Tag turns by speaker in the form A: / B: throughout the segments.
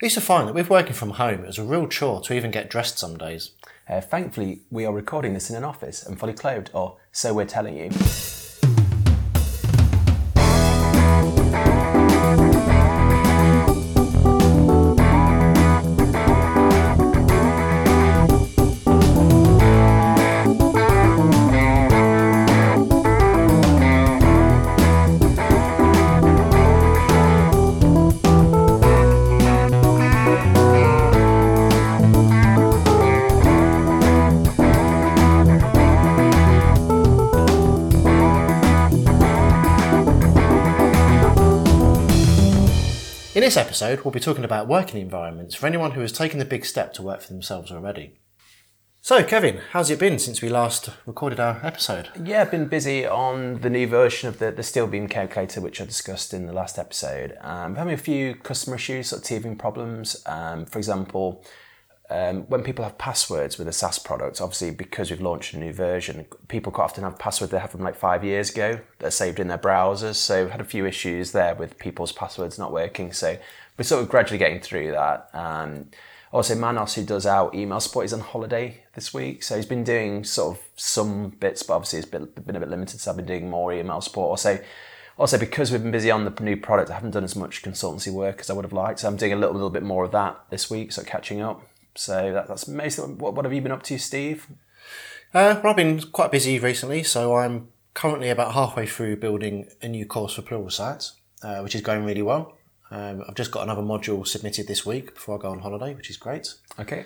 A: Used to find that with working from home, it was a real chore to even get dressed some days.
B: Uh, thankfully, we are recording this in an office and fully clothed, or so we're telling you.
A: This episode, we'll be talking about working environments for anyone who has taken the big step to work for themselves already. So, Kevin, how's it been since we last recorded our episode?
B: Yeah, I've been busy on the new version of the, the steel beam calculator, which I discussed in the last episode. Um, having a few customer issues, sort of teething problems. Um, for example, um, when people have passwords with a SaaS product, obviously because we've launched a new version, people quite often have passwords they have from like five years ago that are saved in their browsers. So we've had a few issues there with people's passwords not working. So we're sort of gradually getting through that. Um, also, Manos, who does our email support, is on holiday this week. So he's been doing sort of some bits, but obviously it's been, been a bit limited. So I've been doing more email support. Also, also because we've been busy on the new product, I haven't done as much consultancy work as I would have liked. So I'm doing a little, little bit more of that this week, so catching up. So that, that's mostly what, what have you been up to, Steve?
A: Uh, well, I've been quite busy recently, so I'm currently about halfway through building a new course for Pluralsight, uh, which is going really well. Um, I've just got another module submitted this week before I go on holiday, which is great.
B: Okay.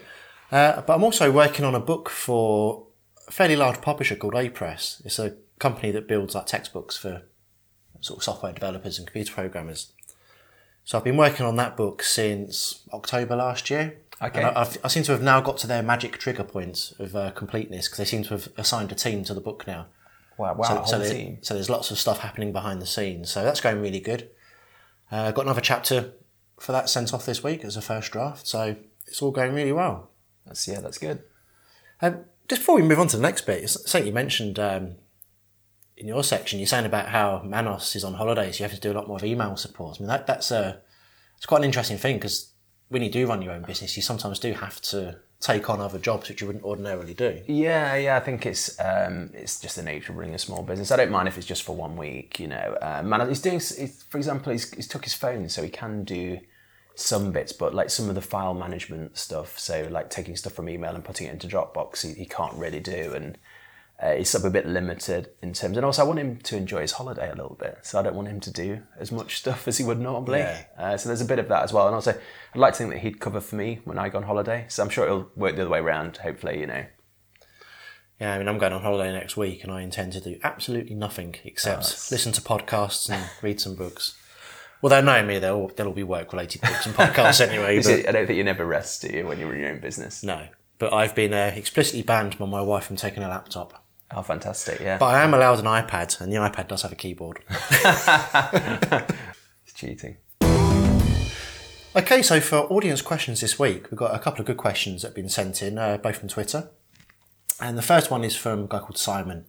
A: Uh, but I'm also working on a book for a fairly large publisher called Apress. It's a company that builds like textbooks for sort of software developers and computer programmers. So I've been working on that book since October last year.
B: Okay.
A: I, I seem to have now got to their magic trigger point of uh, completeness because they seem to have assigned a team to the book now.
B: Wow, wow,
A: So,
B: whole
A: so, there-
B: team.
A: so there's lots of stuff happening behind the scenes. So that's going really good. Uh, got another chapter for that sent off this week as a first draft. So it's all going really well.
B: That's, yeah, that's good.
A: Um, just before we move on to the next bit, something you mentioned um, in your section. You're saying about how Manos is on holidays. You have to do a lot more of email support. I mean, that, that's a it's quite an interesting thing because when you do run your own business, you sometimes do have to take on other jobs which you wouldn't ordinarily do.
B: Yeah, yeah, I think it's um, it's just the nature of running a small business. I don't mind if it's just for one week, you know. Um, man, he's doing, he's, for example, he's, he's took his phone, so he can do some bits, but like some of the file management stuff, so like taking stuff from email and putting it into Dropbox, he, he can't really do, and uh, he's sort of a bit limited in terms. And also, I want him to enjoy his holiday a little bit, so I don't want him to do as much stuff as he would normally.
A: Yeah.
B: Uh, so there's a bit of that as well. And also, I'd like to think that he'd cover for me when I go on holiday. So I'm sure it'll work the other way around. Hopefully, you know.
A: Yeah, I mean, I'm going on holiday next week and I intend to do absolutely nothing except listen to podcasts and read some books. Well, they'll know me. They'll, they'll all be work related books and podcasts anyway. But-
B: see, I don't think you never rest, do you, when you're in your own business?
A: No, but I've been uh, explicitly banned by my wife from taking a laptop.
B: Oh, fantastic! Yeah,
A: But I am allowed an iPad, and the iPad does have a keyboard.
B: it's cheating.
A: okay, so for audience questions this week, we've got a couple of good questions that have been sent in, uh, both from Twitter. And the first one is from a guy called Simon.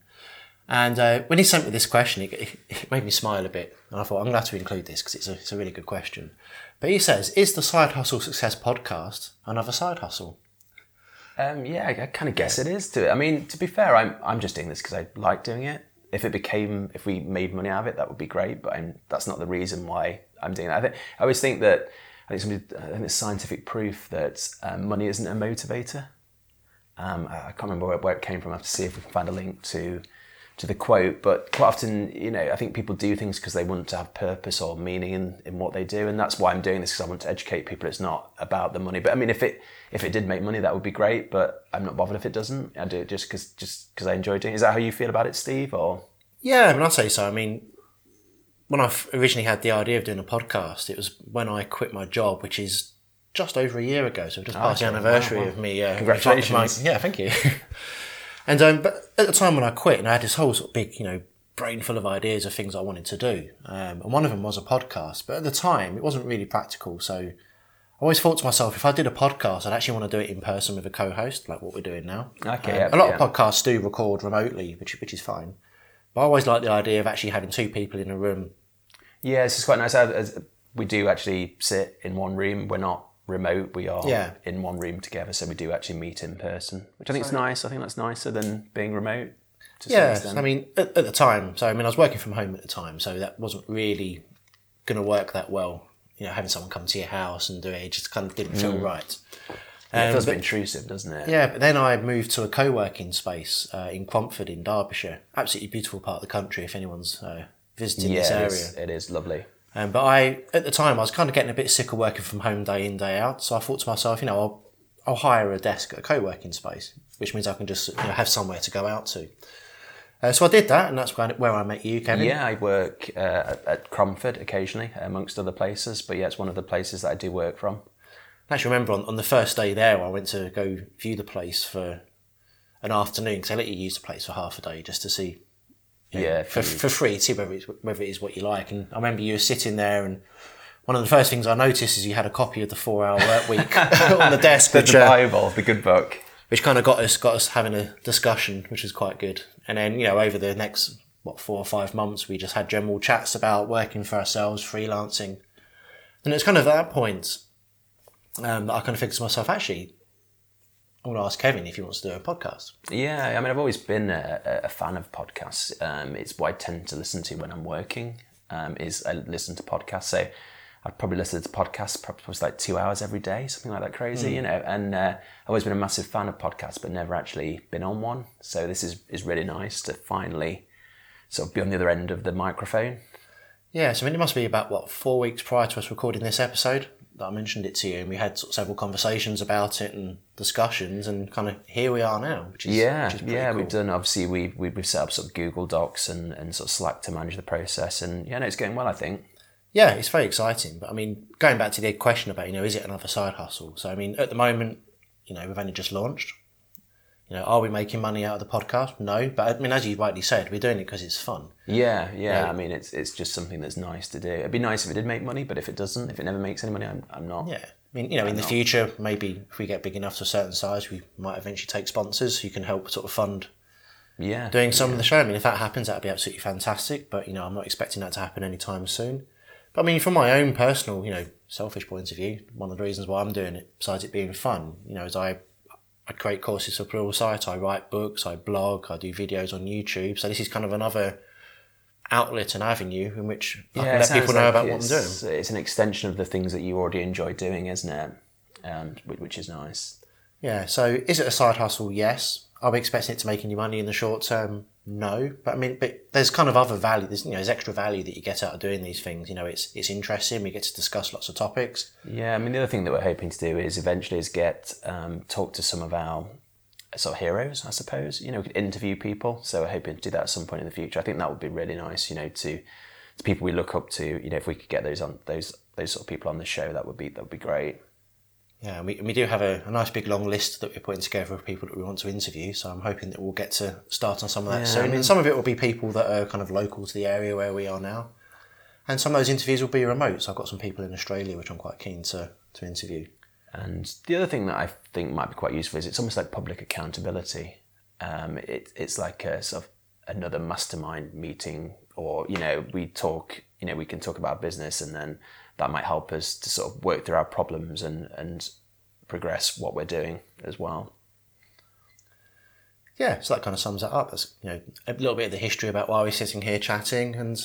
A: And uh, when he sent me this question, it, it, made me smile a bit. And I thought, I'm glad to include this because it's a, it's a really good question. But he says, Is the Side Hustle Success podcast another side hustle?
B: Um, yeah, I, kind of guess it is. To I mean, to be fair, I'm I'm just doing this because I like doing it. If it became, if we made money out of it, that would be great. But I'm, that's not the reason why I'm doing that. I think I always think that I think somebody, I think there's scientific proof that um, money isn't a motivator. Um, I I can't remember where, where it came from. I have to see if we can find a link to to the quote. But quite often, you know, I think people do things because they want to have purpose or meaning in, in what they do, and that's why I'm doing this because I want to educate people. It's not about the money. But I mean, if it if it did make money, that would be great. But I'm not bothered if it doesn't. I do it just because just because I enjoy doing. it. Is that how you feel about it, Steve? Or
A: Yeah, I mean, I'd say so. I mean, when I originally had the idea of doing a podcast, it was when I quit my job, which is just over a year ago. So just passed the anniversary
B: Wow, wow.
A: of me. Uh,
B: Congratulations.
A: my- yeah, thank you. and um, but at the time when I quit, and I had this whole sort of big, you know, brain full of ideas of things I wanted to do, um, and one of them was a podcast. But at the time, it wasn't really practical. So I always thought to myself, if I did a podcast, I'd actually want to do it in person with a co-host, like what we're doing now.
B: Okay,
A: Um,
B: yeah,
A: a lot
B: yeah.
A: of podcasts do record remotely, which which is fine. But I always like the idea of actually having two people in a room.
B: yeah, this is quite nice. As- We do actually sit in one room. We're not remote. We are
A: Yeah.
B: in one room together, so we do actually meet in person, which I think is nice. I think that's nicer than being remote. To
A: Yeah. I mean, at, at the time, so I mean, I was working from home at the time, so that wasn't really going to work that well. You know, having someone come to your house and do it, it just kind of didn't feel right.
B: Yeah, it
A: Um,
B: feels a
A: but-
B: bit intrusive, doesn't it?
A: Yeah, but then I moved to a co-working space uh, in Cromford in Derbyshire. Absolutely beautiful part of the country if anyone's uh, visiting
B: Yeah,
A: this area.
B: is, it is lovely.
A: Um, but I, at the time, I was kind of getting a bit sick of working from home day in, day out. So I thought to myself, you know, I'll, I'll hire a desk at a co-working space, which means I can just you know, have somewhere to go out to. Uh, so I did that, and that's where I- where I met you, Kevin.
B: Yeah, I work uh, at- at Cromford occasionally, amongst other places. But yeah, it's one of the places that I do work from.
A: I actually remember on, on the first day there, I went to go view the place for an afternoon because they let you use the place for half a day just to see
B: Yeah,
A: for,
B: for-
A: free, see whether it's, whether it is what you like. And I remember you were sitting there, and one of the first things I noticed is you had a copy of the Four Hour Work Week on the desk,
B: the,
A: which,
B: the
A: uh,
B: Bible, the good book.
A: which kind of got us got us having a discussion, which was quite good. And then you know over the next what four or five months, we just had general chats about working for ourselves, freelancing, and it's kind of at that point um, that I kind of figured to myself, actually, I'm going to ask Kevin if he wants to do a podcast.
B: Yeah, I mean, I've always been a, a- fan of podcasts. Um, it's what I tend to listen to when I'm working. Um, is I listen to podcasts. So I've probably listened to podcasts probably like two hours every day, something like that, crazy, you know. And uh, I've always been a massive fan of podcasts, but never actually been on one. So this is is really nice to finally sort of be on the other end of the microphone.
A: Yeah, so I mean, it must be about what four weeks prior to us recording this episode that I mentioned it to you, and we had sort of several conversations about it and discussions, and kind of here we are now, which is
B: Yeah,
A: which is
B: yeah,
A: cool.
B: we've done. Obviously, we, we we've set up sort of Google Docs and, and sort of Slack to manage the process, and yeah, no, it's going well. I think.
A: Yeah, it's very exciting. But I mean, going back to the question about, you know, is it another side hustle? So, I mean, at the moment, you know, we've only just launched. You know, are we making money out of the podcast? No. But I mean, as you rightly said, we're doing it because it's fun.
B: Yeah, yeah. I mean, it's it's just something that's nice to do. It'd be nice if it did make money, but if it doesn't, if it never makes any money, I'm, I'm not.
A: Yeah. I mean, you know, in the future, maybe if we get big enough to a certain size, we might eventually take sponsors who can help sort of fund
B: Yeah,
A: doing some of the show. I mean, if that happens, that'd be absolutely fantastic. But you know, I'm not expecting that to happen anytime soon. But I mean, from my own personal, you know, selfish point of view, one of the reasons why I'm doing it, besides it being fun, you know, is I I create courses for Pluralsight, I write books, I blog, I do videos on YouTube. So this is kind of another outlet and avenue in which I
B: yeah.
A: can let people know
B: like
A: about what I'm doing.
B: it's, an extension of the things that you already enjoy doing, isn't it? Um, which, which is nice.
A: Yeah. So is it a side hustle? Yes. Are we expecting it to make any money in the short term? No. But I mean, but there's kind of other value. There's you know, there's extra value that you get out of doing these things. You know, it's it's interesting. We get to discuss lots of topics.
B: Yeah, I mean, the other thing that we're hoping to do is eventually is get um, talk to some of our sort of heroes, I suppose. You know, we could interview people. So we're hoping to do that at some point in the future. I think that would be really nice. You know, to to people we look up to. You know, if we could get those on those those sort of people on the show, that would be that would be great.
A: Yeah, and we, we do have a, a nice big long list that we're putting together of people that we want to interview. So I'm hoping that we'll get to start on some of that soon. and some of it will be people that are kind of local to the area where we are now. And some of those interviews will be remote. So I've got some people in Australia which I'm quite keen to, to interview.
B: And the other thing that I think might be quite useful is it's almost like public accountability. Um, it, it's like a sort of another mastermind meeting, or you know, we talk. You know, we can talk about business, and then that might help us to sort of work through our problems and and progress what we're doing as well.
A: Yeah, so that kind of sums it up. That's you know a little bit of the history about why we're sitting here chatting, and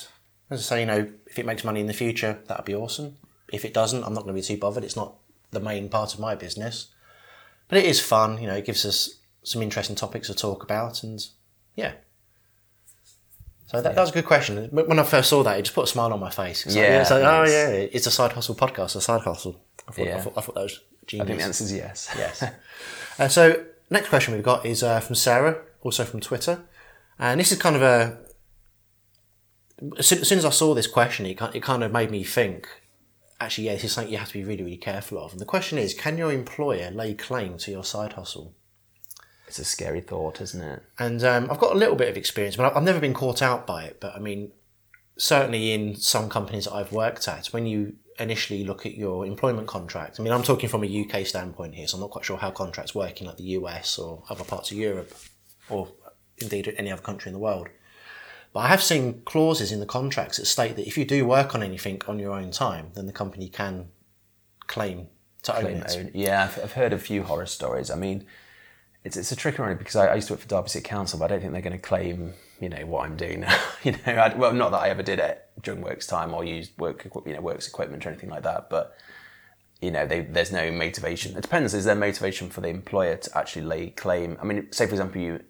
A: as I say, you know, if it makes money in the future, that'd be awesome. If it doesn't, I'm not going to be too bothered. It's not the main part of my business, but it is fun. You know, it gives us some interesting topics to talk about, and yeah. So that, that was a good question. When I first saw that, it just put a smile on my face. It's like,
B: Yeah,
A: it's like, oh yeah, it's a side hustle podcast, a side hustle. I thought, I
B: Yeah.
A: thought, I thought that was genius.
B: I think the answer is yes.
A: Yes. uh, so next question we've got is uh, from Sarah, also from Twitter, and this is kind of a. As soon, as I saw this question, it kind, it kind of made me think. Actually, yeah, this is something you have to be really, really careful of. And the question is, can your employer lay claim to your side hustle?
B: It's a scary thought, isn't it?
A: And um, I've got a little bit of experience, but I've- I've never been caught out by it. But I mean, certainly in some companies that I've worked at, when you initially look at your employment contract, I mean, I'm talking from a UK standpoint here, so I'm not quite sure how contracts work in like the US or other parts of Europe, or indeed any other country in the world. But I have seen clauses in the contracts that state that if you do work on anything on your own time, then the company can claim to own
B: Claim
A: it.
B: own- Yeah, I've, I've heard a few horror stories. I mean, it's it's a tricky one because I, I used to work for Derby City Council, but I don't think they're going to claim you know what I'm doing now. you know, I, well, not that I ever did it during works time or used work you know works equipment or anything like that, but you know, they, there's no motivation. It depends. Is there motivation for the employer to actually lay claim? I mean, say for example, you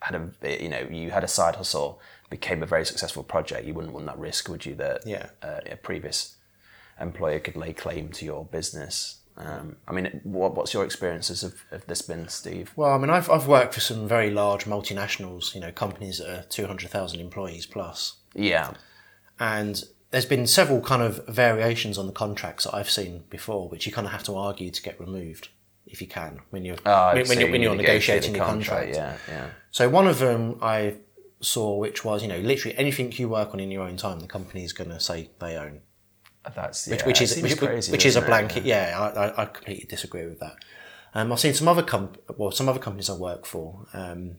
B: had a you know you had a side hustle, became a very successful project. You wouldn't want that risk, would you? That
A: Yeah.
B: uh, a previous employer could lay claim to your business. Um, I mean, what, what's your experiences of, of this been, Steve?
A: Well, I mean, I've, I've worked for some very large multinationals, you know, companies that are 200,000 employees plus.
B: Yeah,
A: And there's been several kind of variations on the contracts that I've seen before, which you kind of have to argue to get removed if you can when you're
B: Oh,
A: when, when you're, when
B: you
A: you're negotiating
B: the
A: your contract.
B: Yeah, yeah.
A: So one of them I saw, which was you know literally anything you work on in your own time, the company is going to say they own,
B: That's
A: which,
B: yeah,
A: which is which,
B: crazy,
A: which is a
B: doesn't it?
A: blanket. Yeah, I, I, I completely disagree with that. Um, I've seen some other comp- well, some other companies I work for. Um,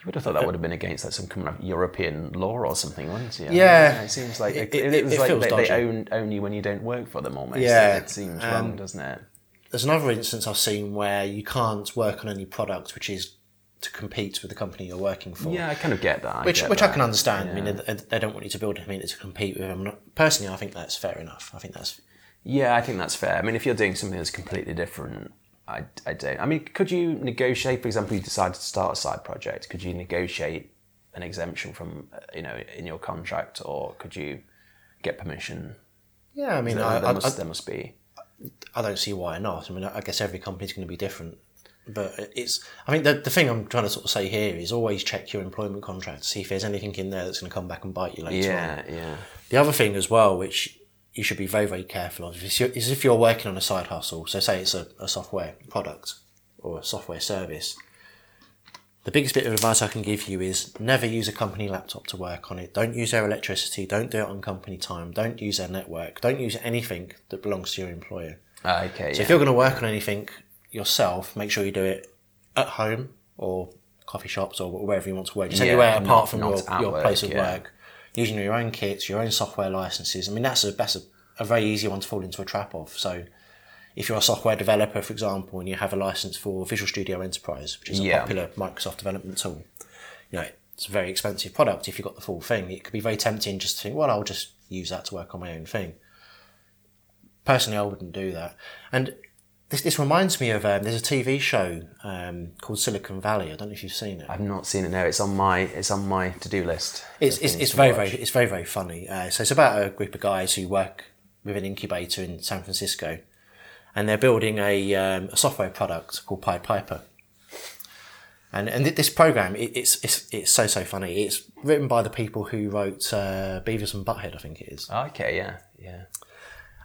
B: You would have thought that would have been against like some kind of European law or something, wouldn't it?
A: Yeah.
B: it seems like
A: It-
B: it,
A: it-
B: was like
A: feels
B: they, they
A: dodgy.
B: own own you when you don't work for them almost.
A: Yeah,
B: it, seems
A: um,
B: wrong, doesn't it?
A: there's another instance I've seen where you can't work on any product which is to compete with the company you're working for.
B: Yeah, I kind of get that. I
A: Which,
B: get
A: which I can understand. I mean, they, don't want you to build a meter to compete with them. Personally, I think that's fair enough. I think that's
B: Yeah, I think that's fair. I mean, if you're doing something that's completely different, I, I don't. I mean, could you negotiate, for example, you decided to start a side project, could you negotiate an exemption from, uh, you know, in your contract, or could you get permission?
A: yeah. I mean,
B: There,
A: I,
B: there must, there must be.
A: I don't see why not. I mean, I guess every company's going to be different, but it's. I think the the thing I'm trying to sort of say here is always check your employment contract, see if there's anything in there that's going to come back and bite you later on.
B: Yeah, yeah.
A: The other thing as well, which you should be very, very careful of, is, is if you're working on a side hustle. So, say it's a, a software product or a software service. The biggest bit of advice I can give you is never use a company laptop to work on it. Don't use their electricity. Don't do it on company time. Don't use their network. Don't use anything that belongs to your employer.
B: Ah, okay.
A: So
B: yeah.
A: if you're going to work on anything yourself, make sure you do it at home or coffee shops or wherever you want to work. Just
B: Yeah,
A: anywhere
B: not-
A: apart from
B: not
A: your, your
B: work,
A: place of
B: yeah.
A: work. Using your own kits, your own software licenses. I mean, that's a that's a, a very easy one to fall into a trap of. So, if you're a software developer, for example, and you have a license for Visual Studio Enterprise, which is a
B: Yeah.
A: popular Microsoft development tool, you know, it's a very expensive product. If you've got the full thing, it could be very tempting just to think, well, I'll just use that to work on my own thing. Personally, I wouldn't do that. And this, this reminds me of um, there's a TV show um, called Silicon Valley. I don't know if you've seen it.
B: I've not seen it No, It's on my it's on my to do list.
A: It's it's, it's very
B: watch.
A: very it's very very funny. Uh, so it's about a group of guys who work with an incubator in San Francisco, and they're building a, um, a software product called Pied Piper. And and th- this program it, it's it's it's so so funny. It's written by the people who wrote uh, Beavis and Butthead, I think it is.
B: Okay, yeah, yeah.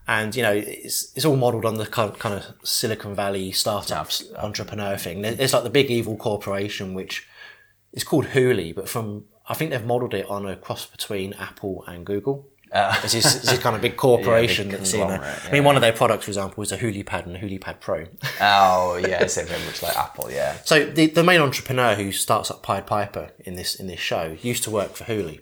A: And you know it's it's all modelled on the kind of, kind of Silicon Valley startups entrepreneur thing. There's like the big evil corporation which is called Hooli, but from I think they've modelled it on a cross between Apple and Google. Ah. It's this, it's this kind of big corporation
B: big
A: that's in. A,
B: conglomerate,
A: I mean, one of their products, for example, is a Hooli Pad and a Hooli Pad Pro.
B: Oh, yeah. It's very much like Apple. Yeah.
A: So the the main entrepreneur who starts up Pied Piper in this in this show used to work for Hooli,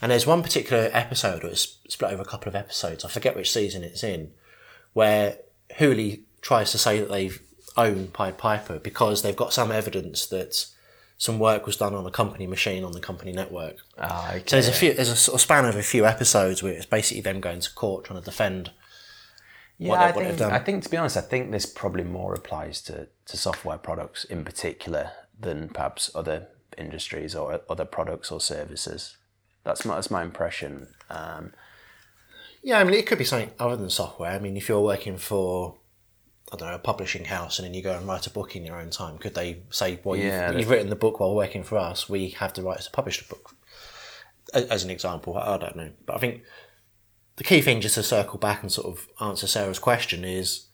A: and there's one particular episode, or it's split over a couple of episodes. I forget which season it's in, where Hooli tries to say that they own Pied Piper because they've got some evidence that some work was done on a company machine on the company network.
B: Ah, okay.
A: So there's a few, there's a sort of span of a few episodes where it's basically them going to court trying to defend.
B: Yeah, I think,
A: they've done.
B: I think to be honest, I think this probably more applies to, to software products in particular than perhaps other industries or other products or services. That's my, that's my impression. Um,
A: Yeah, I mean, it could be something other than software. I mean, if you're working for, I don't know, a publishing house and then you go and write a book in your own time, could they say, well,
B: Yeah,
A: you've, you've written the book while working for us, we have the rights to publish the book? As an example, I I don't know. But I think the key thing, just to circle back and sort of answer Sarah's question, is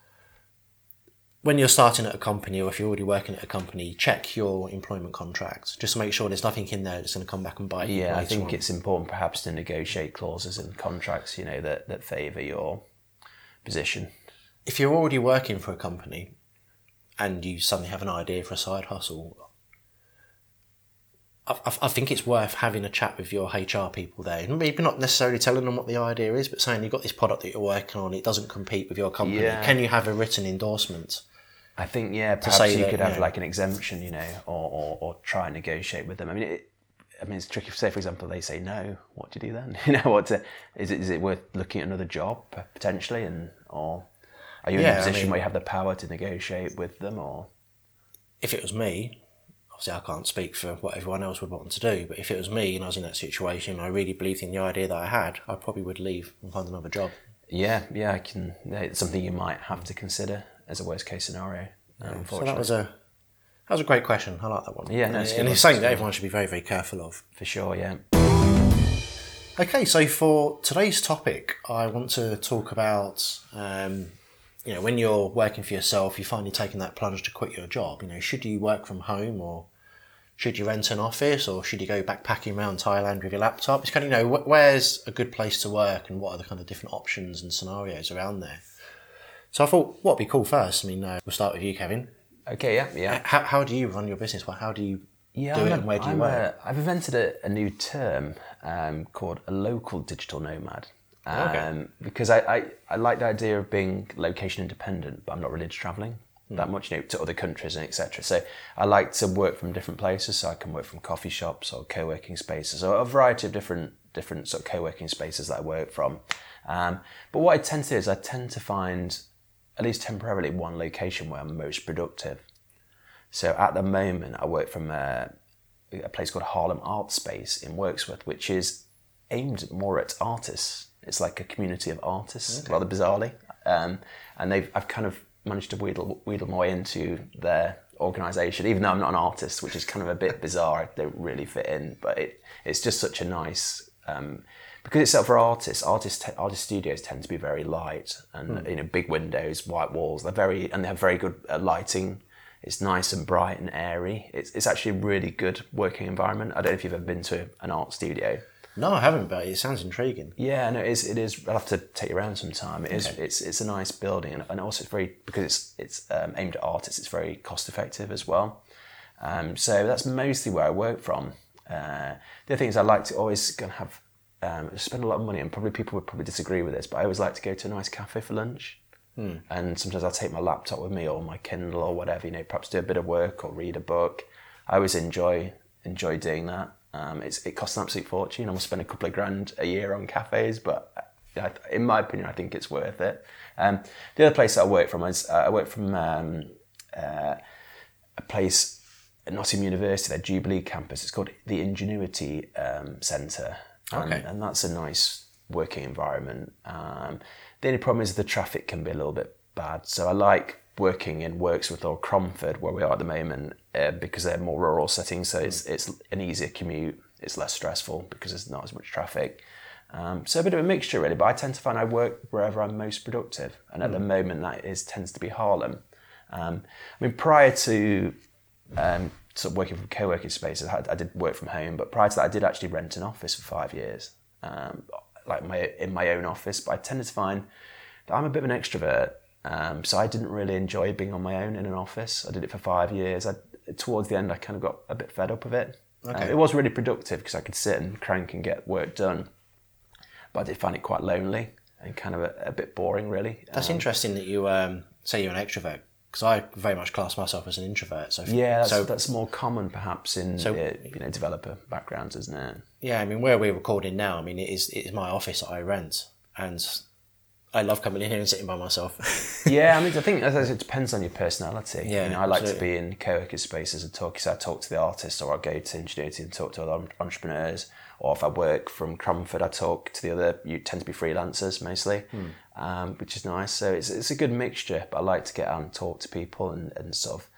A: when you're starting at a company or if you're already working at a company, check your employment contract just to make sure there's nothing in there that's going to come back and bite you.
B: yeah, I think
A: on.
B: it's important perhaps to negotiate clauses in contracts, you know, that, that favour your position.
A: if you're already working for a company and you suddenly have an idea for a side hustle, I, I- I think it's worth having a chat with your HR people there. Maybe not necessarily telling them what the idea is, but saying you've got this product that you're working on, it doesn't compete with your company.
B: Yeah.
A: Can you have a written endorsement?
B: I think yeah, perhaps you
A: that,
B: could have
A: yeah.
B: like an exemption, you know, or, or, or try and negotiate with them. I mean, it, I mean, it's tricky. Say, for example, they say no. What do you do then? You know, what is it is it worth looking at another job potentially, and or are you in
A: a
B: a
A: I
B: position
A: mean-
B: where you have the power to negotiate with them, or
A: If it was me, obviously I can't speak for what everyone else would want to do, but if it was me and I was in that situation, and I really believed in the idea that I had, I probably would leave and find another job.
B: yeah, yeah, I can. yeah, It's something you might have to consider as a worst case scenario.
A: So
B: unfortunately,
A: that was a that was a great question. I like that one.
B: Yeah, no, it's
A: and it's something that everyone should be very very careful of.
B: for sure. Yeah.
A: Okay, so for today's topic, I want to talk about, um, you know, when you're working for yourself, you're finally taking that plunge to quit your job. You know, should you work from home or should you rent an office or should you go backpacking around Thailand with your laptop? It's kind of, you know, wh- where's a good place to work and what are the kind of different options and scenarios around there? So I thought, what would be cool first? I mean, uh, we'll start with you, Kevin.
B: Okay. Yeah. Yeah.
A: How, how do you run your business? Well, how do you
B: Yeah,
A: do
B: I'm
A: it
B: a-
A: and where do you
B: I'm
A: work?
B: A, I've invented a, a new term um, called a local digital nomad. Um,
A: Okay.
B: Because I, I, I like the idea of being location independent, but I'm not really into traveling
A: Hmm.
B: that much, you know, to other countries and etc. So I like to work from different places. So I can work from coffee shops or co-working spaces or a variety of different different sort of co-working spaces that I work from. Um, but what I tend to do is I tend to find at least temporarily one location where I'm most productive. So at the moment, I work from a, a place called Haarlem Art Space in Wirksworth, which is aimed more at artists. It's like a community of artists, rather bizarrely. Um, and they've I've kind of managed to wheedle wheedle my way into their organisation, even though I'm not an artist, which is kind of a bit bizarre. I don't really fit in, but it, it's just such a nice. Um, because it's set for artists, artist artist studios tend to be very light and you know big windows, white walls. They're very and they have very good uh, lighting. It's nice and bright and airy. It's it's actually a really good working environment. I don't know if you've ever been to an art studio.
A: No, I haven't, but it sounds intriguing.
B: Yeah, no, it is. It is. I'll have to take you around sometime. It is. It's it's a nice building, and, and also it's very because it's it's um, aimed at artists. It's very cost effective as well. Um, so that's mostly where I work from. Uh, the other thing is I like to always go and have um, spend a lot of money, and probably people would probably disagree with this, but I always like to go to a nice cafe for lunch. And sometimes I'll take my laptop with me or my Kindle or whatever. You know, perhaps do a bit of work or read a book. I always enjoy enjoy doing that. Um, it's, it costs an absolute fortune. I must spend a couple of grand a year on cafes, but I, in my opinion, I think it's worth it. Um, the other place I work from is uh, I work from um, uh, a place at Nottingham University, their Jubilee campus. It's called the Ingenuity um, Centre,
A: Okay.
B: and that's a nice working environment. Um, the only problem is the traffic can be a little bit bad. So I like working in Wirksworth or Cromford, where we are at the moment, uh, because they're more rural settings. So it's it's an easier commute. It's less stressful because there's not as much traffic. Um, so a bit of a mixture, really. But I tend to find I work wherever I'm most productive, and at the moment that is tends to be Haarlem. Um, I mean, prior to um, sort of working from co-working spaces, I, I did work from home, but prior to that, I did actually rent an office for five years, um, like my in my own office. But I tended to find that I'm a bit of an extrovert, um, so I didn't really enjoy being on my own in an office. I did it for five years. I, towards the end, I kind of got a bit fed up of it. Um, it was really productive because I could sit and crank and get work done, but I did find it quite lonely and kind of a, a bit boring, really.
A: That's interesting that you um, say you're an extrovert because I very much class myself as an introvert. So
B: Yeah, that's,
A: so
B: that's more common perhaps in uh, you know developer backgrounds, isn't it?
A: yeah, I mean where we're recording now, I mean it is it is my office that I rent, and I love coming in here and sitting by myself.
B: yeah, I mean, I think as I said, it depends on your personality.
A: Yeah,
B: you know, I like to be in co-working spaces and talk. So I talk to the artists, or I go to Ingenuity and talk to other entrepreneurs. Or if I work from Cromford, I talk to the other. You tend to be freelancers mostly,
A: Hmm.
B: Um, which is nice. So it's it's a good mixture. But I like to get out and talk to people and, and sort of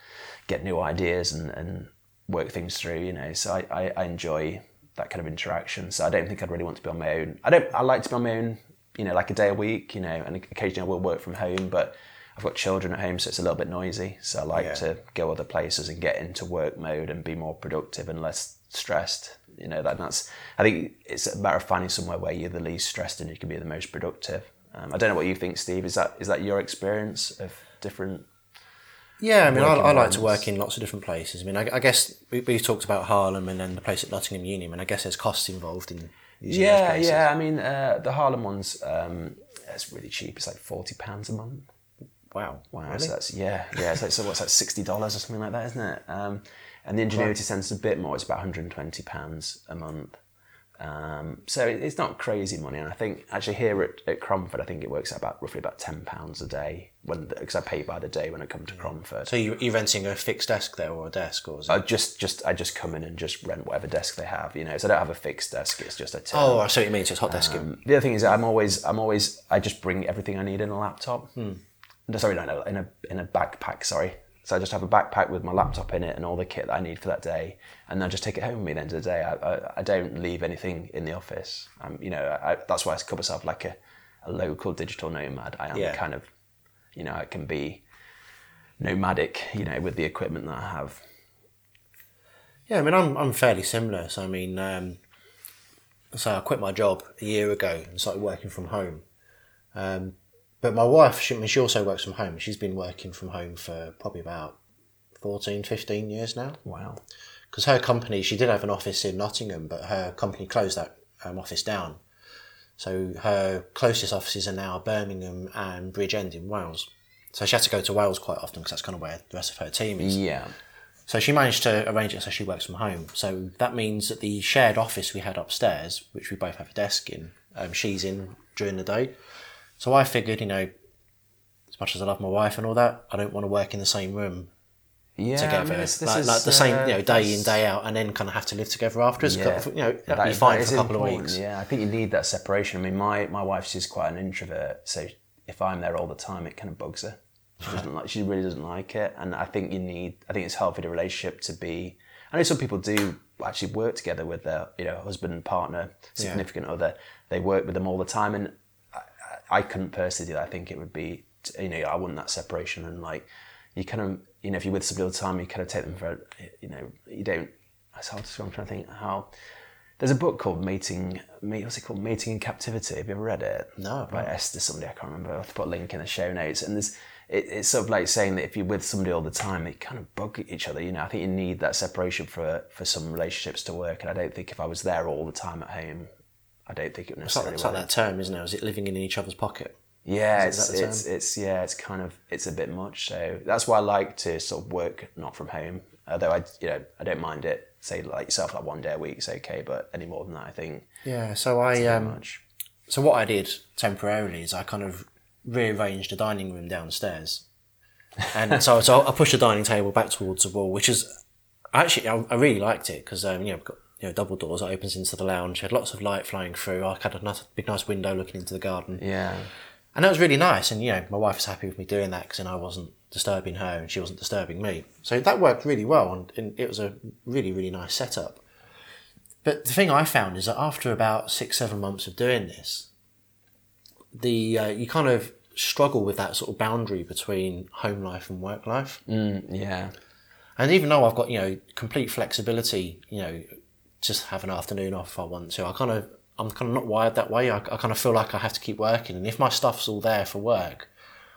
B: get new ideas and, and work things through. You know, so I, I, I enjoy that kind of interaction. So I don't think I'd really want to be on my own. I don't. I like to be on my own. You know, like a day a week. You know, and occasionally I will work from home, but I've got children at home, so it's a little bit noisy. So I like
A: Yeah.
B: to go other places and get into work mode and be more productive and less stressed. You know, that that's. I think it's a matter of finding somewhere where you're the least stressed and you can be the most productive. Um, I don't know what you think, Steve. Is that is that your experience of different?
A: Yeah, I mean, I, I like to work in lots of different places. I mean, I, I guess we, we talked about Haarlem and then the place at Nottingham Union, and I guess there's costs involved in
B: Yeah, yeah. I mean, uh, the Haarlem ones, um, it's really cheap. It's like forty pounds a month.
A: Wow.
B: Wow,
A: Really?
B: so that's yeah, yeah. So, so what's that? Sixty dollars or something like that, isn't it? Um, and the Ingenuity Centre's a bit more. It's about one hundred and twenty pounds a month. Um, so it's not crazy money, and I think actually here at, at Cromford, I think it works out about roughly about ten pounds a day when because I pay by the day when I come to Cromford.
A: So you, you're renting a fixed desk there or a desk or is it?
B: I just just I just come in and just rent whatever desk they have, you know. So I don't have a fixed desk. It's just a turn.
A: oh, I see what you mean. So it's hot desking.
B: Um, the other thing is I'm always I'm always I just bring everything I need in a laptop. No, Sorry, no, no, in a in a backpack. Sorry. So I just have a backpack with my laptop in it and all the kit that I need for that day, and I just take it home with me. At the end of the day, I, I, I don't leave anything in the office. Um, you know, I, that's why I call myself like a, a local digital nomad. I am
A: Yeah.
B: kind of, you know, I can be nomadic. You know, with the equipment that I have.
A: Yeah, I mean, I'm I'm fairly similar. So I mean, um, so I quit my job a year ago and started working from home. Um, but my wife, she, I mean, she also works from home. She's been working from home for probably about 14, 15 years now.
B: Wow.
A: Because her company, she did have an office in Nottingham, but her company closed that um, office down. So her closest offices are now Birmingham and Bridgend in Wales. So she had to go to Wales quite often because that's kind of where the rest of her team is.
B: Yeah.
A: So she managed to arrange it so she works from home. So that means that the shared office we had upstairs, which we both have a desk in, um, she's in during the day. So I figured, you know, as much as I love my wife and all that, I don't want to work in the same room
B: Yeah. I
A: together,
B: mean, this, this
A: like,
B: is,
A: like the same,
B: uh,
A: you know, day in day out, and then kind of have to live together afterwards.
B: Yeah.
A: You know, that'd
B: That-
A: be fine for a couple
B: important,
A: of weeks.
B: Yeah, I think you need that separation. I mean, my my wife's just quite an introvert, so if I'm there all the time, it kind of bugs her. She doesn't like. She really doesn't like it, and I think you need. I think it's healthy the relationship to be. I know some people do actually work together with their you know husband, and partner, significant other. They work with them all the time, and I, couldn't personally do that. I think it would be you know I want that separation and like you kind of you know if you're with somebody all the time, you kind of take them for you know you don't. That's hard to. I'm trying to think how. There's a book called Mating. Mate, what's it called? Mating in Captivity. Have you ever read it?
A: No,
B: By Esther somebody I can't remember. I'll put a link in the show notes. And there's it, it's sort of like saying that if you're with somebody all the time, they kind of bug each other. You know, I think you need that separation for for some relationships to work. And I don't think if I was there all the time at home, I don't think it would
A: It's like,
B: necessarily
A: it's like that term, isn't it? Is it living in each other's pocket?
B: Yeah, it's it's, it's yeah, it's kind of it's a bit much. So that's why I like to sort of work not from home. Although I you know I don't mind it. Say like yourself, like one day a week is okay, but any more than that, I think
A: Yeah. So I um,
B: much.
A: So what I did temporarily is I kind of rearranged the dining room downstairs, and so so I pushed the dining table back towards the wall, which is actually I, I really liked it because um, you know I've got you know double doors that opens into the lounge, had lots of light flowing through. I had a nice, big nice window looking into the garden,
B: Yeah,
A: and that was really nice. And you know my wife was happy with me doing that because then I wasn't disturbing her and she wasn't disturbing me. So that worked really well, and, and it was a really really nice setup. But the thing I found is that after about six, seven months of doing this, the uh, you kind of struggle with that sort of boundary between home life and work life.
B: mm, yeah,
A: And even though I've got you know complete flexibility, you know, just have an afternoon off if I want to, I kind of I'm kind of not wired that way. I, I kind of feel like I have to keep working, and if my stuff's all there for work,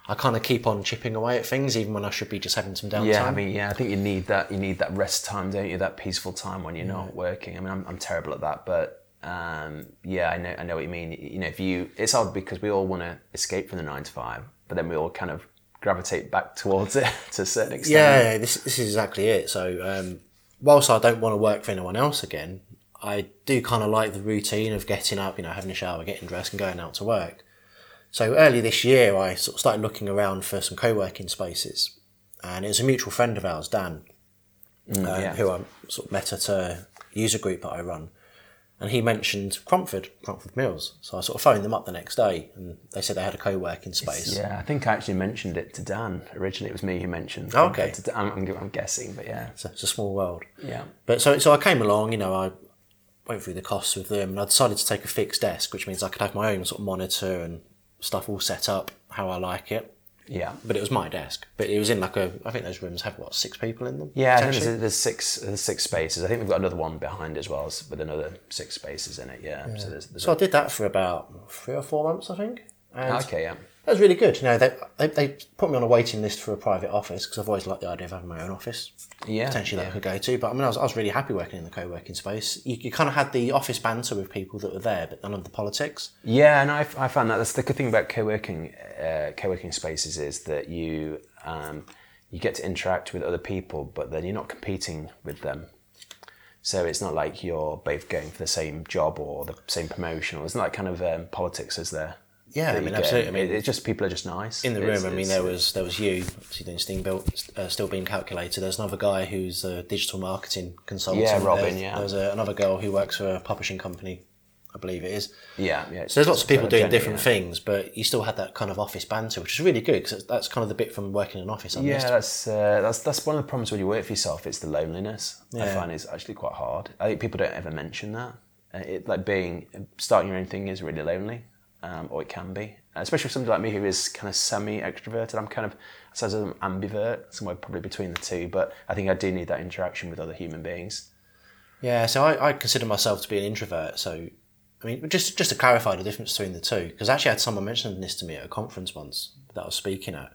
A: I kind of keep on chipping away at things, even when I should be just having some downtime.
B: yeah. I mean, yeah, I think you need that. You need that rest time, don't you? That peaceful time when you're not working. I mean, I'm, I'm terrible at that, but um, yeah, I know I know what you mean. You know, if you, it's odd because we all want to escape from the nine to five, but then we all kind of gravitate back towards it to a certain extent.
A: Yeah, this this is exactly it. So, um, whilst I don't want to work for anyone else again, I do kind of like the routine of getting up, you know, having a shower, getting dressed, and going out to work. So early this year, I sort of started looking around for some co-working spaces, and it was a mutual friend of ours, Dan, um,
B: yeah.
A: who I sort of met at a user group that I run, and he mentioned Cromford, Cromford Mills. So I sort of phoned them up the next day, and they said they had a co-working space.
B: Yeah, I think I actually mentioned it to Dan. Originally, it was me who mentioned.
A: Oh, okay.
B: to Dan. I'm, I'm, I'm guessing, but yeah,
A: It's a, it's a small world.
B: yeah,
A: But so so I came along, you know, I went through the costs with them, and I decided to take a fixed desk, which means I could have my own sort of monitor and stuff all set up how I like it.
B: Yeah.
A: But it was my desk. But it was in like a, I think those rooms have what six people in them.
B: Yeah, I think there's, there's six there's six spaces. I think we've got another one behind as well, with another six spaces in it. Yeah. So there's, there's
A: So I did that for about three or four months, I think. And
B: okay, yeah.
A: That was really good. You know, they, they, they put me on a waiting list for a private office because I've always liked the idea of having my own office.
B: Yeah,
A: Potentially that. I could go to. But I mean, I was, I was really happy working in the co working space. You, you kind of had the office banter with people that were there, but none of the politics.
B: Yeah, and I, I found that that's the good thing about co-working uh, co-working spaces is that you um, you get to interact with other people, but then you're not competing with them. So it's not like you're both going for the same job or the same promotion, or it's not like kind of um, politics, is there?
A: Yeah, I mean, absolutely. I mean,
B: it's just people are just nice
A: in the room,
B: It's-
A: I mean, there was there was you, obviously doing Steam built, uh, steel beam calculator. There's another guy who's a digital marketing consultant.
B: Yeah, Robin,
A: There-
B: yeah.
A: There's a, another girl who works for a publishing company, I believe it is.
B: yeah, yeah.
A: So there's lots of people doing
B: Jenny,
A: different
B: yeah.
A: things, but you still had that kind of office banter, which is really good because that's kind of the bit from working in an office. I
B: Yeah,
A: missed.
B: that's uh, that's that's one of the problems when you work for yourself. It's the loneliness.
A: Yeah.
B: I find it's actually quite hard. I think people don't ever mention that. Uh, It, like being starting your own thing is really lonely, um, or it can be. Especially for somebody like me who is kind of semi extroverted. I'm kind of I'm ambivert, somewhere probably between the two. But I think I do need that interaction with other human beings.
A: Yeah, so I, I consider myself to be an introvert. So, I mean, just just to clarify the difference between the two, because actually I actually had someone mention this to me at a conference once that I was speaking at,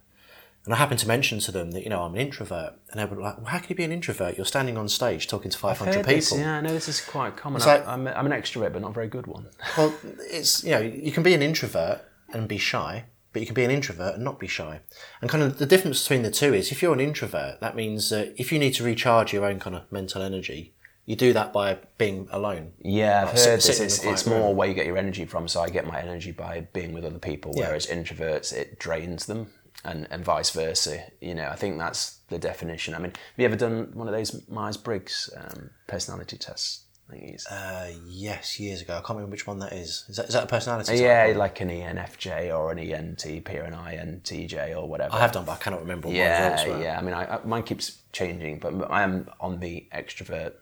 A: and I happened to mention to them that you know I'm an introvert, and they were like, "Well, how can you be an introvert? You're standing on stage talking to 500
B: Heard
A: people."
B: this, yeah, I know this is quite common.
A: It's like-
B: I, I'm, I'm an extrovert, but not a very good one.
A: Well, it's you know you can be an introvert and be shy, but you can be an introvert and not be shy. And kind of the difference between the two is if you're an introvert, that means that if you need to recharge your own kind of mental energy, you do that by being alone.
B: Yeah, I've
A: Like,
B: heard
A: sit
B: this. It's, it's more where you get your energy from. So I get my energy by being with other people,
A: Yeah.
B: whereas introverts it drains them, and, and vice versa. You know, I think that's the definition. I mean, have you ever done one of those Myers Briggs um, personality tests? I think it's,
A: Uh, yes, years ago. I can't remember which one that is. Is that, is that a personality? type
B: yeah,
A: one?
B: like an ENFJ or an ENTP or an INTJ or whatever.
A: I have done, but I cannot remember what
B: yeah, yeah. I mean, I, I, mine keeps changing, but I am on the extrovert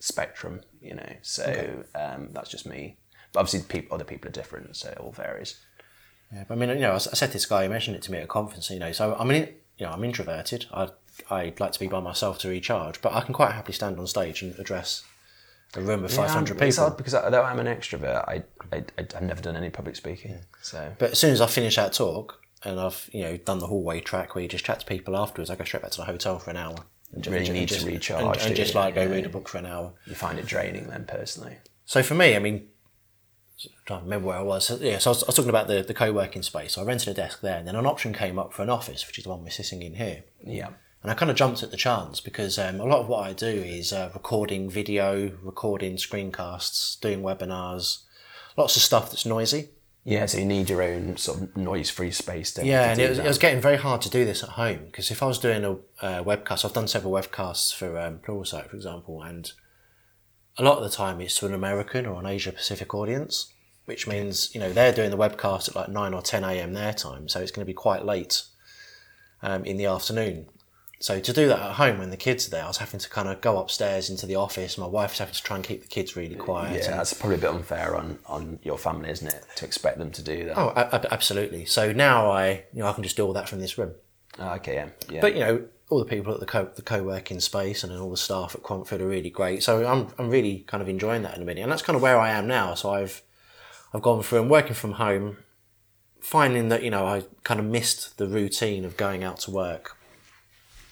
B: spectrum. You know, so um, that's just me. But obviously, peop other people are different, so it all varies.
A: Yeah, but I mean, you know, I said this guy, he mentioned it to me at a conference, you know, so I mean, you know, I'm introverted. I, I'd like to be by myself to recharge, but I can quite happily stand on stage and address a room of 500
B: Yeah, It's
A: people.
B: odd because although I'm an extrovert, I, I, I have never done any public speaking. So
A: But as soon as I finish that talk and I've, you know, done the hallway track where you just chat to people afterwards, I go straight back to the hotel for an hour. And
B: really
A: and
B: need to
A: just,
B: recharge,
A: And, and just like go
B: Yeah.
A: read a book for an hour.
B: you find it draining then personally.
A: So for me, I mean, I don't remember where I was. So, yeah, so I was, I was talking about the, the co-working space. So I rented a desk there, and then an option came up for an office, which is the one we're sitting in here.
B: Yeah.
A: And I kind of jumped at the chance because um, a lot of what I do is uh, recording video, recording screencasts, doing webinars, lots of stuff that's noisy.
B: Yeah, so you need your own sort of noise-free space. You,
A: Yeah,
B: to
A: and it was, it was getting very hard to do this at home because if I was doing a uh, webcast, I've done several webcasts for um, Pluralsight, for example, and a lot of the time it's to an American or an Asia Pacific audience, which means you know they're doing the webcast at like nine or ten a.m. their time, so it's going to be quite late um, in the afternoon. So to do that at home when the kids are there, I was having to kind of go upstairs into the office. My wife's having to try and keep the kids really quiet.
B: yeah, that's probably a bit unfair on, on your family, isn't it? To expect them to do that.
A: oh, absolutely. So now I, you know, I can just do all that from this room.
B: Oh, okay, yeah, yeah.
A: But you know, all the people at the co the co-working space and then all the staff at Cromford are really great. So I'm I'm really kind of enjoying that in a minute, and that's kind of where I am now. So I've I've gone through and working from home, finding that you know I kind of missed the routine of going out to work.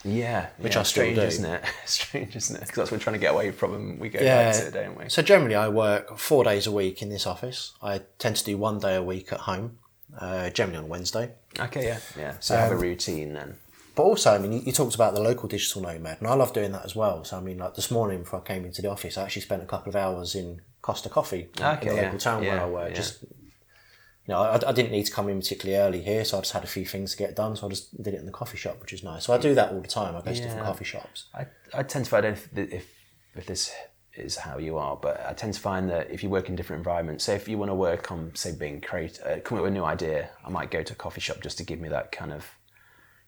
B: yeah,
A: Which
B: yeah,
A: I still
B: strange,
A: do.
B: isn't it? strange, isn't it? Because that's what we're trying to get away from, and we go
A: Yeah.
B: back to it, don't we?
A: So generally, I work four days a week in this office. I tend to do one day a week at home, uh, generally on Wednesday.
B: Okay, yeah, yeah. So you have a
A: Um,
B: routine then.
A: But also, I mean, you, you talked about the local digital nomad, and I love doing that as well. So, I mean, like this morning before I came into the office, I actually spent a couple of hours in Costa Coffee in,
B: Okay,
A: in the
B: yeah,
A: local town where I work.
B: yeah.
A: Just, you know, I, I didn't need to come in particularly early here, so I just had a few things to get done. So I just did it in the coffee shop, which is nice. So I do that all the time. I go to different coffee shops.
B: I, I tend to find if, if if this is how you are, but I tend to find that if you work in different environments, say if you want to work on say being creative, uh, come up with a new idea, I might go to a coffee shop just to give me that kind of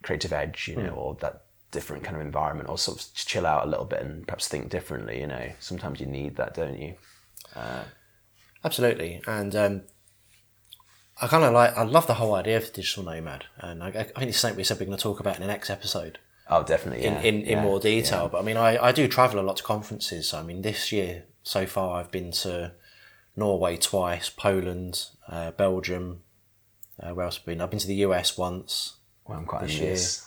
B: creative edge, you know, or that different kind of environment, or sort of chill out a little bit and perhaps think differently. You know, sometimes you need that, don't you?
A: Absolutely, and um, I kind of like. I love the whole idea of the digital nomad, and I, I think it's something we said we're going to talk about in the next episode.
B: Oh, definitely. Yeah,
A: in, in
B: yeah,
A: more detail. But I mean, I, I do travel a lot to conferences. So, I mean, this year so far, I've been to Norway twice, Poland, uh, Belgium, Uh, where else have I been? I've been to the US once.
B: Well, I'm quite
A: This
B: envious.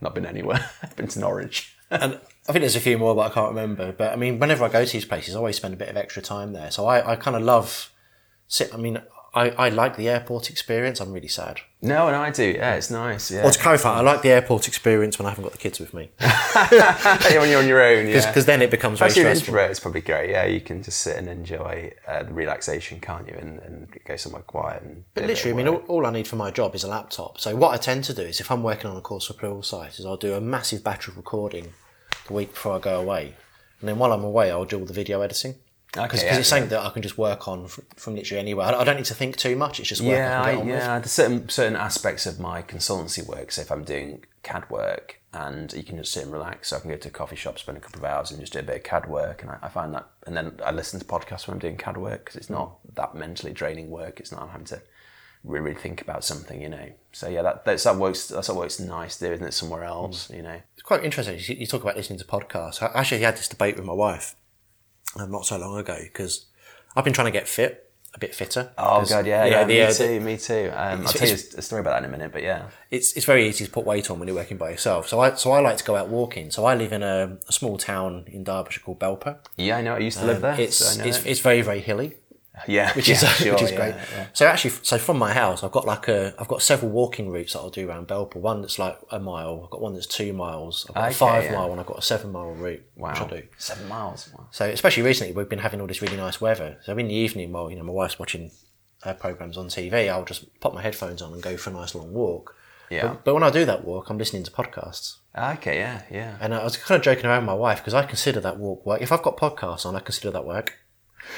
B: Not been anywhere. I've been to Norwich.
A: and I think there's a few more, but I can't remember. But I mean, whenever I go to these places, I always spend a bit of extra time there. So I, I kind of love. Sit. I mean, I, I like the airport experience. I'm really sad.
B: No, and I do. Yeah, it's nice. Yeah.
A: Well, to clarify, I like the airport experience when I haven't got the kids with me,
B: when you're on your own, yeah.
A: because then it becomes very
B: Especially
A: stressful.
B: introvert, it's probably great. Yeah, you can just sit and enjoy uh, the relaxation, can't you? And, and go somewhere quiet. And
A: But literally, I mean, all, all I need for my job is a laptop. So what I tend to do is, if I'm working on a course for Pluralsight, is I'll do a massive batch of recording the week before I go away, and then while I'm away, I'll do all the video editing. Because
B: Okay, yeah,
A: it's something that I can just work on from, from literally anywhere. I don't need to think too much. It's just work
B: yeah,
A: I
B: I,
A: on with.
B: yeah. There's certain certain aspects of my consultancy work. So if I'm doing CAD work, and you can just sit and relax, so I can go to a coffee shop, spend a couple of hours, and just do a bit of CAD work, and I, I find that. And then I listen to podcasts when I'm doing CAD work because it's not that mentally draining work. It's not I'm having to really, really think about something, you know. So yeah, that that's, that works. That's what works nice, there, isn't it? Somewhere else, mm. you know.
A: It's quite interesting. You you talk about listening to podcasts. I actually had this debate with my wife um, not so long ago because I've been trying to get fit, a bit fitter.
B: Oh god, yeah, yeah,
A: the,
B: me
A: uh,
B: too, me too. Um, I'll tell you a story about that in a minute, but yeah.
A: it's it's very easy to put weight on when you're working by yourself. So I so I like to go out walking. So I live in a, a small town in Derbyshire called Belper.
B: Yeah, I know. I used to live there.
A: Um, It's
B: so
A: it's,
B: it.
A: it's very very hilly,
B: yeah,
A: which
B: yeah,
A: is
B: sure,
A: which is
B: yeah,
A: great.
B: yeah.
A: So actually, so from my house, I've got like a I've got several walking routes that I'll do around Belper. One that's like a mile. I've got one that's two miles. I've got
B: Okay,
A: a five
B: yeah.
A: mile, one. I've got a seven mile route,
B: Wow,
A: which I do.
B: seven miles. Wow.
A: So especially recently, we've been having all this really nice weather. So in the evening, while you know my wife's watching her programs on TV, I'll just pop my headphones on and go for a nice long walk.
B: Yeah.
A: But, but when I do that walk, I'm listening to podcasts.
B: Okay, yeah, yeah.
A: And I was kind of joking around with my wife because I consider that walk work. If I've got podcasts on, I consider that work.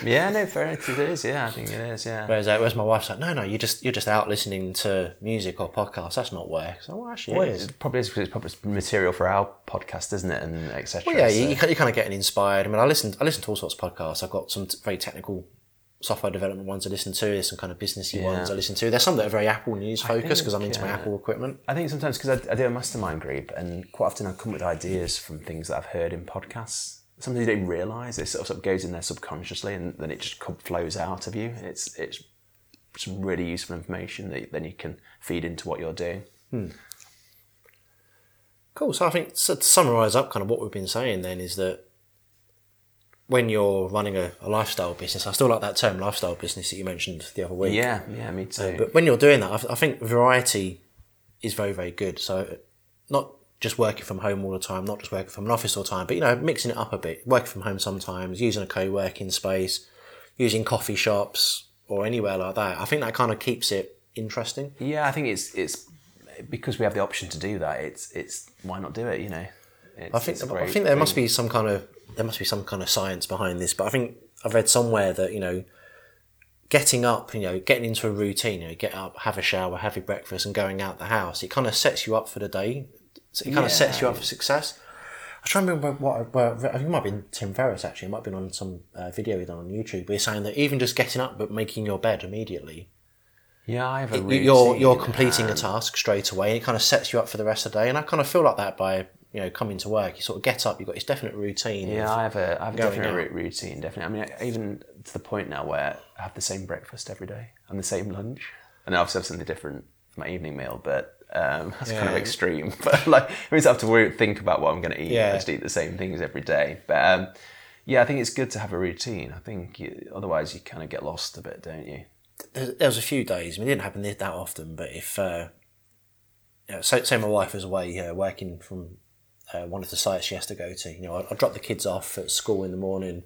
B: Yeah, no, fair enough. It is. Yeah, I think it is. Yeah.
A: Whereas, uh, whereas my wife's like, no, no, you're just you're just out listening to music or podcasts. That's not work. So well, actually,
B: Well,
A: it is.
B: it probably is because it's probably material for our podcast, isn't it? And etc.
A: Well, yeah,
B: so-
A: you, you, kind- you're kind of getting inspired. I mean, I listen, I listen to all sorts of podcasts. I've got some t- very technical software development ones I listen to. There's some kind of businessy ones I listen to. There's some that are very Apple News focused because I'm into my. Apple equipment.
B: I think sometimes because I, I do a mastermind group, and quite often I come with ideas from things that I've heard in podcasts. Something you don't realise. It sort of, sort of goes in there subconsciously, and then it just flows out of you. It's it's some really useful information that then you can feed into what you're doing. Hmm.
A: Cool. So I think so to summarise up kind of what we've been saying then is that when you're running a, a lifestyle business, I still like that term lifestyle business that you mentioned the other week.
B: Yeah, yeah, me uh, too.
A: But when you're doing that, I, I think variety is very, very good. So not just working from home all the time, not just working from an office all the time, but you know, mixing it up a bit, working from home sometimes, using a co-working space, using coffee shops or anywhere like that. I think that kind of keeps it interesting.
B: Yeah, I think it's it's because we have the option to do that. It's it's why not do it? You know, it's,
A: I think I think there must be some kind of there must be some kind of science behind this, but I think I've read somewhere that you know getting up, you know, getting into a routine, you know, get up, have a shower, have your breakfast, and going out the house, it kind of sets you up for the day. It kind of sets you up for success. I try to remember what, where, I think it might have been Tim Ferriss actually. It might have been on some uh, video he done on YouTube. But he's saying that even just getting up but making your bed immediately,
B: Yeah, I have a
A: you- you're
B: routine,
A: you're completing a
B: um,
A: task straight away, and it kind of sets you up for the rest of the day. And I kind of feel like that by you know coming to work. You sort of get up, you've got this definite routine.
B: Yeah, I have a I have a definite
A: out.
B: routine. Definitely, I mean, even to the point now where I have the same breakfast every day and the same lunch, and obviously have something different for my evening meal. But um, that's kind of extreme. But like, it means I have to think about what I'm going to eat.
A: Yeah.
B: I just eat the same things every day. But um, yeah, I think it's good to have a routine. I think you, otherwise you kind of get lost a bit, don't you?
A: there there was a few days. I mean, it didn't happen that often, but if uh, you know, say, say my wife was away uh, working from uh, one of the sites she has to go to, you know, I'd, I'd drop the kids off at school in the morning.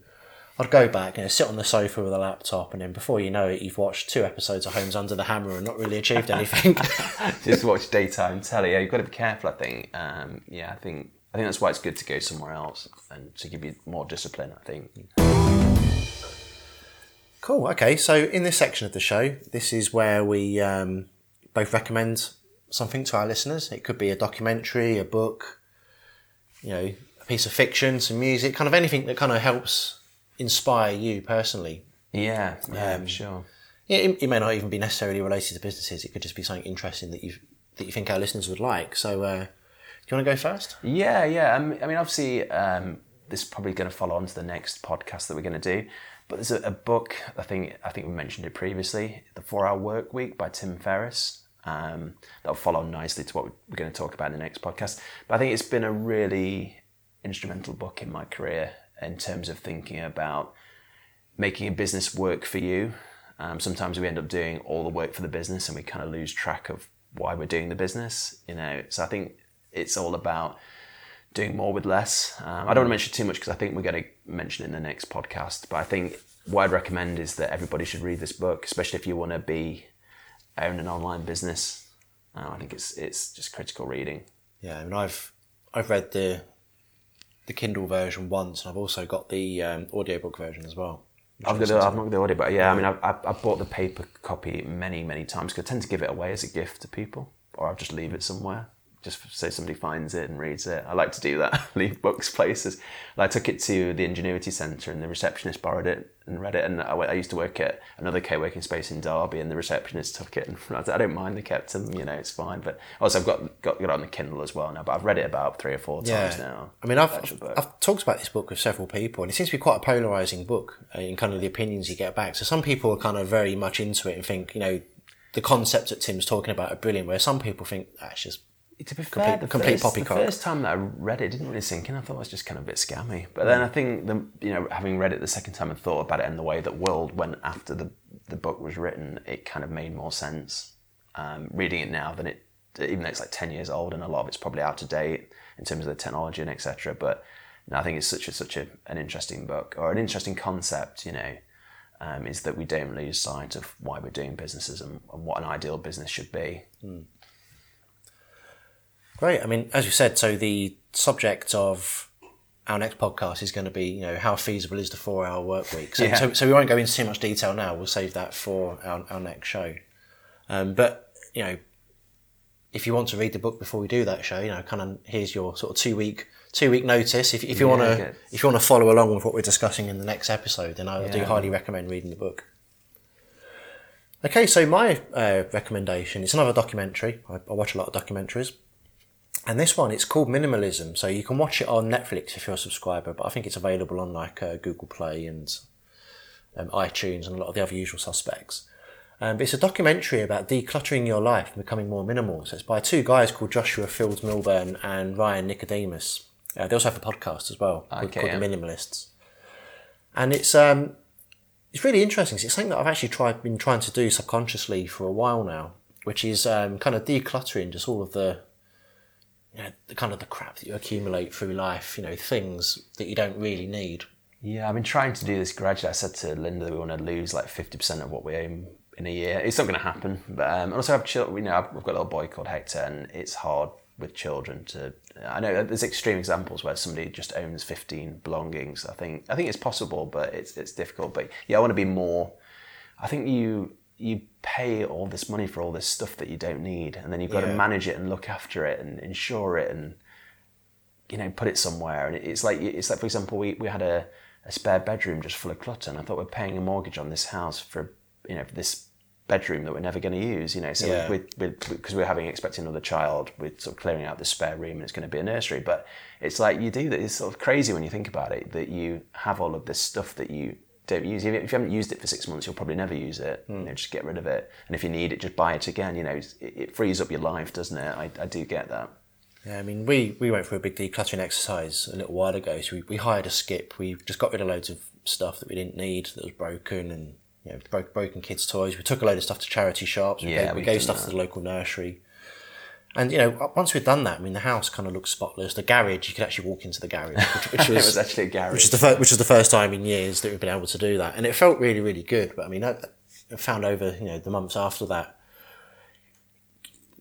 A: I'd go back and sit on the sofa with a laptop, and then before you know it, you've watched two episodes of Homes Under the Hammer and not really achieved anything.
B: just watch daytime telly. Yeah, you've got to be careful. I think. Um, yeah, I think. I think that's why it's good to go somewhere else and to give you more discipline. I think.
A: Cool. Okay. So in this section of the show, this is where we um, both recommend something to our listeners. It could be a documentary, a book, you know, a piece of fiction, some music, kind of anything that kind of helps inspire you personally.
B: Yeah, yeah,
A: Um,
B: sure.
A: Yeah, it, it may not even be necessarily related to businesses. It could just be something interesting that you that you think our listeners would like. So, uh, do you want to go first?
B: Yeah, yeah. Um, I mean, obviously, um, this is probably going to follow on to the next podcast that we're going to do. But there's a, a book I think I think we mentioned it previously, The Four Hour Work Week by Tim Ferriss. Um, that'll follow nicely to what we're going to talk about in the next podcast. But I think it's been a really instrumental book in my career in terms of thinking about making a business work for you. Um, sometimes we end up doing all the work for the business and we kind of lose track of why we're doing the business. You know, so I think it's all about doing more with less. Um, I don't want to mention too much because I think we're going to mention it in the next podcast. But I think what I'd recommend is that everybody should read this book, especially if you want to be own an online business. Uh, I think it's it's just critical reading.
A: Yeah, I mean, I've I've read the the Kindle version once, and I've also got the um, audiobook version as well.
B: I've got the, I've not got the audio, but yeah, I mean, I've, I've, I've bought the paper copy many, many times because I tend to give it away as a gift to people, or I'll just leave it somewhere just say somebody finds it and reads it. I like to do that. Leave books places. I took it to the Ingenuity Centre, and the receptionist borrowed it and read it. And I, I used to work at another co-working space in Derby, and the receptionist took it. And I, said, I don't mind. They kept them. You know, it's fine. But also, I've got got, got it on the Kindle as well now. But I've read it about three or four times yeah. now.
A: I mean, I've I've talked about this book with several people, and it seems to be quite a polarizing book uh, in kind of the opinions you get back. So some people are kind of very much into it and think, you know, the concepts that Tim's talking about are brilliant. Where some people think that's just
B: to be fair, complete, the complete first, poppycock. The first time that I read it, it didn't really sink in. I thought it was just kind of a bit scammy. But then I think the you know having read it the second time and thought about it in the way that World went after the the book was written, it kind of made more sense. Um, reading it now than it, even though it's like ten years old and a lot of it's probably out of date in terms of the technology and etc. But no, I think it's such a such a, an interesting book or an interesting concept. You know. Um, is that we don't lose sight of why we're doing businesses and, and what an ideal business should be. Mm.
A: Great. I mean, as you said, so the subject of our next podcast is going to be, you know, how feasible is the four hour work week? So, yeah. so, so, we won't go into too much detail now. We'll save that for our, our next show. Um, but, you know, if you want to read the book before we do that show, you know, kind of here's your sort of two week two week notice. If, if you yeah, want to if you want to follow along with what we're discussing in the next episode, then I yeah. do highly recommend reading the book. Okay, so my uh, recommendation is another documentary. I, I watch a lot of documentaries. And this one, it's called Minimalism. So you can watch it on Netflix if you're a subscriber, but I think it's available on like uh, Google Play and um, iTunes and a lot of the other usual suspects. Um, but it's a documentary about decluttering your life and becoming more minimal. So it's by two guys called Joshua Fields Millburn and Ryan Nicodemus. Uh, they also have a podcast as well okay, called, called yeah. The Minimalists. And it's um, it's really interesting. It's something that I've actually tried been trying to do subconsciously for a while now, which is um, kind of decluttering just all of the you know, the kind of the crap that you accumulate through life, you know, things that you don't really need.
B: Yeah, I've been trying to do this gradually. I said to Linda that we want to lose like 50% of what we own in a year. It's not going to happen. But um, also, I've, children, you know, I've got a little boy called Hector, and it's hard with children to. I know there's extreme examples where somebody just owns 15 belongings. I think I think it's possible, but it's it's difficult. But yeah, I want to be more. I think you you pay all this money for all this stuff that you don't need, and then you've got yeah. to manage it and look after it and insure it and you know put it somewhere. And it's like it's like for example, we we had a, a spare bedroom just full of clutter, and I thought we're paying a mortgage on this house for you know for this bedroom that we're never going to use. You know, so yeah. because we, we, we're having expecting another child, we're sort of clearing out the spare room, and it's going to be a nursery. But it's like you do that. It's sort of crazy when you think about it that you have all of this stuff that you don't use it. If you haven't used it for six months, you'll probably never use it. Mm. You know, just get rid of it. And if you need it, just buy it again. You know, it, it frees up your life, doesn't it? I, I do get that.
A: Yeah, I mean, we, we went through a big decluttering exercise a little while ago. So we, we hired a skip. We just got rid of loads of stuff that we didn't need that was broken and you know broke, broken kids' toys. We took a load of stuff to charity shops. We yeah, gave, we gave stuff that. to the local nursery. And you know, once we'd done that, I mean, the house kind of looked spotless. The garage, you could actually walk into the garage, which,
B: which was, was, actually a garage,
A: which is the fir- which is the first time in years that we've been able to do that, and it felt really, really good. But I mean, I, I found over you know the months after that,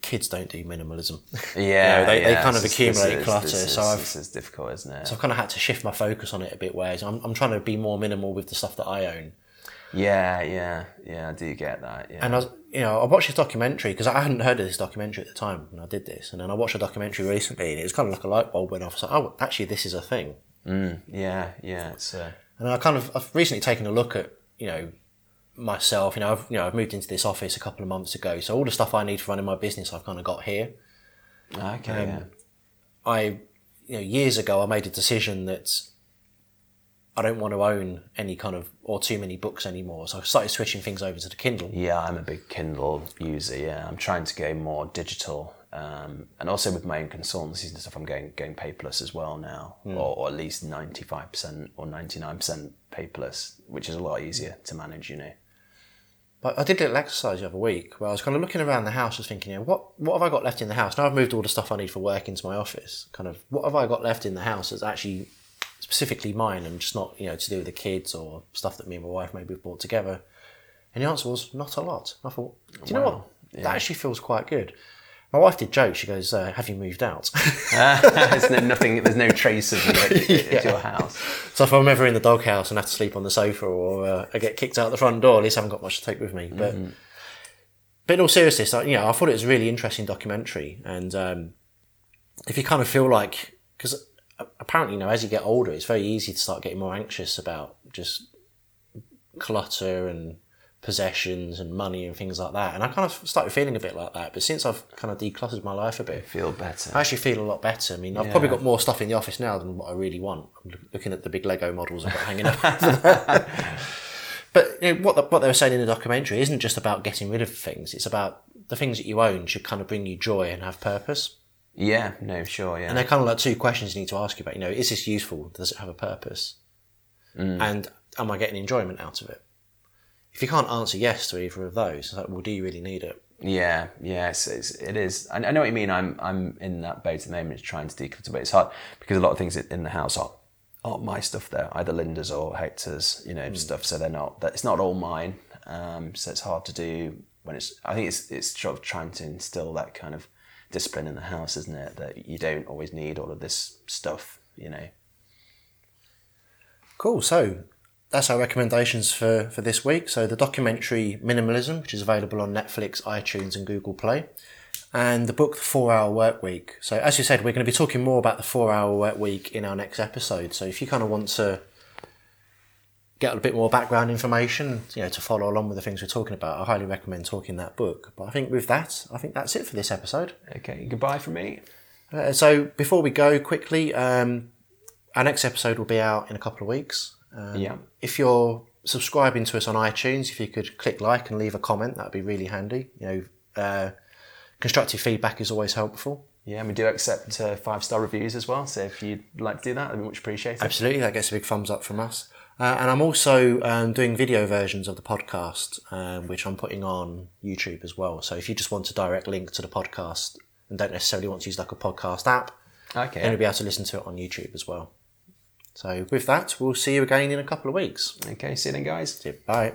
A: kids don't do minimalism.
B: Yeah,
A: you know, they,
B: yeah.
A: they kind of accumulate this clutter.
B: This
A: so I've,
B: this is difficult, isn't it?
A: So I've kind of had to shift my focus on it a bit. Whereas I'm, I'm trying to be more minimal with the stuff that I own.
B: Yeah, yeah, yeah. I do get that. Yeah.
A: And I was, you know, I watched this documentary because I hadn't heard of this documentary at the time when I did this, and then I watched a documentary recently, and it was kind of like a light bulb went off. I was like, oh, actually, this is a thing.
B: Mm, yeah, yeah. It's. Uh...
A: And I kind of, I've recently taken a look at, you know, myself. You know, I've, you know, I've moved into this office a couple of months ago, so all the stuff I need for running my business, I've kind of got here.
B: Okay. Um, yeah.
A: I, you know, years ago, I made a decision that I don't want to own any kind of or too many books anymore. So I started switching things over to the Kindle.
B: Yeah, I'm a big Kindle user. Yeah, I'm trying to go more digital, um, and also with my own consultancies and stuff, I'm going going paperless as well now, or, or at least ninety five percent or ninety nine percent paperless, which is a lot easier to manage. You know.
A: But I did a little exercise the other week where I was kind of looking around the house, was thinking, you know, what what have I got left in the house? Now I've moved all the stuff I need for work into my office. Kind of, what have I got left in the house that's actually specifically mine and just not, you know, to do with the kids or stuff that me and my wife maybe have bought together? And the answer was not a lot. I thought, do you know what? That actually feels quite good. My wife did joke. She goes, uh, "Have you moved out?"
B: there's no, nothing. There's no trace of you at, at your house.
A: So if I'm ever in the doghouse and have to sleep on the sofa or uh, I get kicked out the front door, at least I haven't got much to take with me. But, but in all seriousness, I, you know, I thought it was a really interesting documentary. And um, if you kind of feel like, because apparently, you know, as you get older, it's very easy to start getting more anxious about just clutter and possessions and money and things like that. And I kind of started feeling a bit like that. But since I've kind of decluttered my life a bit,
B: Feel better.
A: I actually feel a lot better. I mean, I've probably got more stuff in the office now than what I really want. I'm looking at the big Lego models I've got hanging up. but you know, what the, what they were saying in the documentary isn't just about getting rid of things. It's about the things that you own should kind of bring you joy and have purpose.
B: Yeah. No. Sure. Yeah.
A: And they're kind of like two questions you need to ask you about. You know, is this useful? Does it have a purpose? And am I getting enjoyment out of it? If you can't answer yes to either of those, it's like, well, do you really need it?
B: Yeah, yes, it's, it is. I, I know what you mean. I'm I'm in that boat at the moment, trying to but it's hard because a lot of things in the house are aren't my stuff. There, either Linda's or Hector's, you know, stuff. So they're not. That it's not all mine. Um, so it's hard to do when it's. I think it's it's sort of trying to instill that kind of discipline in the house, isn't it? That you don't always need all of this stuff. You know.
A: Cool. So that's our recommendations for, for this week. So the documentary Minimalism, which is available on Netflix, iTunes, and Google Play, and the book The Four Hour Work Week. So as you said, we're going to be talking more about the four hour work week in our next episode. So if you kind of want to get a bit more background information, you know, to follow along with the things we're talking about, I highly recommend talking that book. But I think with that, I think that's it for this episode.
B: Okay. Goodbye from me.
A: Uh, so before we go quickly, um, our next episode will be out in a couple of weeks. Um,
B: Yeah.
A: If you're subscribing to us on iTunes, if you could click like and leave a comment, that'd be really handy. You know, uh, constructive feedback is always helpful.
B: Yeah, and we do accept uh, five star reviews as well. So if you'd like to do that, I'd be much appreciated.
A: Absolutely, that gets a big thumbs up from us. Uh, and I'm also um, doing video versions of the podcast, um, which I'm putting on YouTube as well. So if you just want a direct link to the podcast and don't necessarily want to use like a podcast app,
B: Okay.
A: then you'll be able to listen to it on YouTube as well. So with that, we'll see you again in a couple of weeks.
B: Okay. See you then, guys.
A: Bye.